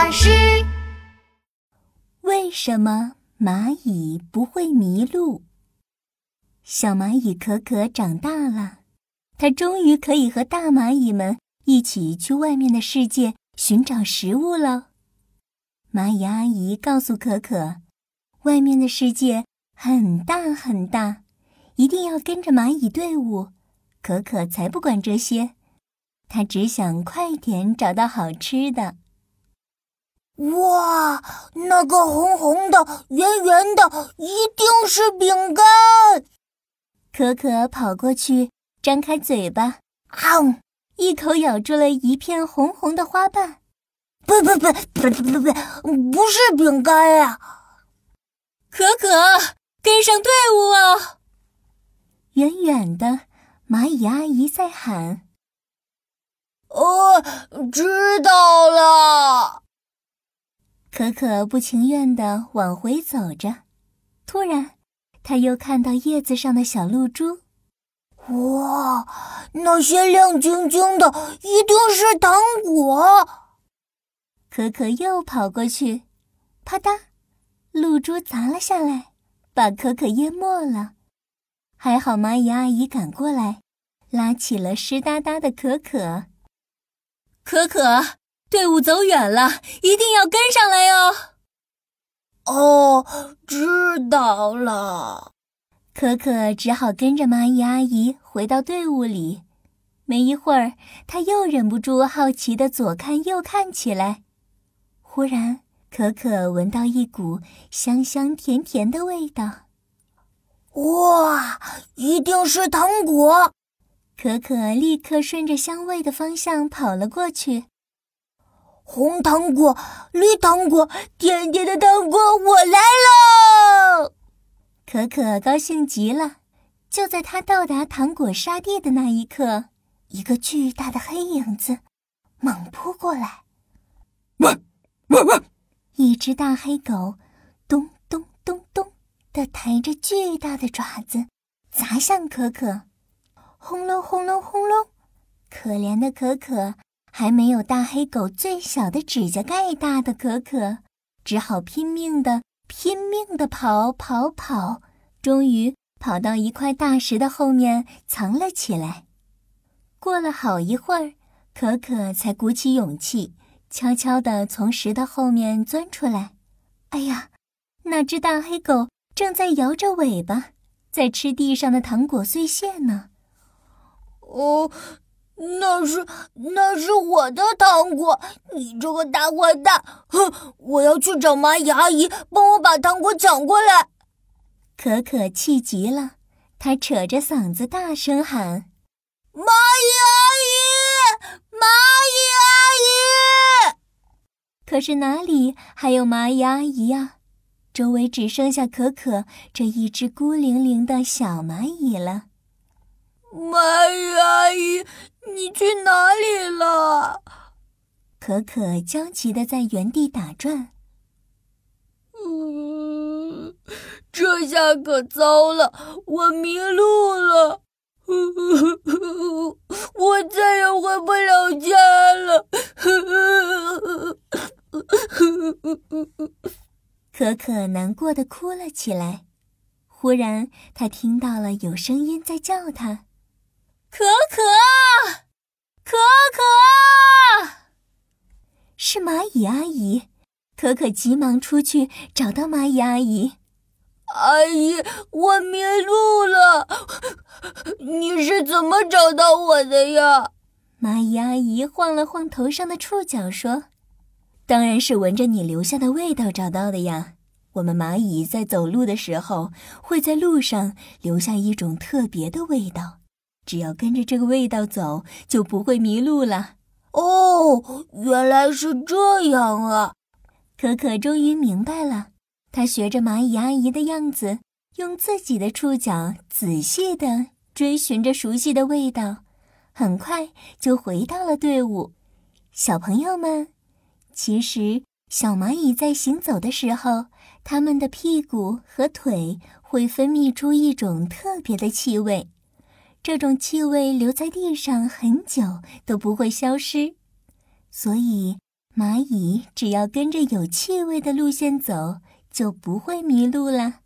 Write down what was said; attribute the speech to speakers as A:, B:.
A: 巴士。
B: 为什么蚂蚁不会迷路？小蚂蚁可可长大了，它终于可以和大蚂蚁们一起去外面的世界寻找食物了。蚂蚁阿姨告诉可可，外面的世界很大很大，一定要跟着蚂蚁队伍。可可才不管这些，她只想快点找到好吃的。
C: 哇，那个红红的、圆圆的，一定是饼干！
B: 可可跑过去，张开嘴巴，啊，一口咬住了一片红红的花瓣。
C: 不不不不不不不，不是饼干呀！
D: 可可，跟上队伍啊！
B: 远远的，蚂蚁阿姨在喊：“
C: 哦，知道了。”
B: 可可不情愿地往回走着，突然，他又看到叶子上的小露珠。
C: 哇，那些亮晶晶的一定是糖果！
B: 可可又跑过去，啪嗒，露珠砸了下来，把可可淹没了。还好蚂蚁阿姨赶过来，拉起了湿哒哒的可可。
D: 可可。队伍走远了，一定要跟上来哟！
C: 哦，知道了。
B: 可可只好跟着蚂蚁阿姨回到队伍里。没一会儿，他又忍不住好奇的左看右看起来。忽然，可可闻到一股香香甜甜的味道。
C: 哇，一定是糖果！
B: 可可立刻顺着香味的方向跑了过去。
C: 红糖果、绿糖果、甜甜的糖果，我来了！
B: 可可高兴极了。就在他到达糖果沙地的那一刻，一个巨大的黑影子猛扑过来。
E: 汪汪汪！
B: 一只大黑狗咚咚咚咚的抬着巨大的爪子砸向可可，轰隆轰隆轰隆！可怜的可可。还没有大黑狗最小的指甲盖大的可可，只好拼命的、拼命的跑跑跑，终于跑到一块大石的后面藏了起来。过了好一会儿，可可才鼓起勇气，悄悄地从石头后面钻出来。哎呀，那只大黑狗正在摇着尾巴，在吃地上的糖果碎屑呢。
C: 哦。那是那是我的糖果，你这个大坏蛋！哼，我要去找蚂蚁阿姨，帮我把糖果抢过来。
B: 可可气极了，他扯着嗓子大声喊：“
C: 蚂蚁阿姨，蚂蚁阿姨！”
B: 可是哪里还有蚂蚁阿姨呀？周围只剩下可可这一只孤零零的小蚂蚁了。
C: 蚂蚁阿姨。你去哪里了？
B: 可可焦急的在原地打转。
C: 嗯，这下可糟了，我迷路了，我再也回不了家了。
B: 可可难过的哭了起来。忽然，他听到了有声音在叫他。
D: 可可，可可，
B: 是蚂蚁阿姨。可可急忙出去找到蚂蚁阿姨。
C: 阿姨，我迷路了，你是怎么找到我的呀？
B: 蚂蚁阿姨晃了晃头上的触角，说：“当然是闻着你留下的味道找到的呀。我们蚂蚁在走路的时候，会在路上留下一种特别的味道。”只要跟着这个味道走，就不会迷路了。
C: 哦，原来是这样啊！
B: 可可终于明白了。他学着蚂蚁阿姨的样子，用自己的触角仔细地追寻着熟悉的味道，很快就回到了队伍。小朋友们，其实小蚂蚁在行走的时候，它们的屁股和腿会分泌出一种特别的气味。这种气味留在地上很久都不会消失，所以蚂蚁只要跟着有气味的路线走，就不会迷路了。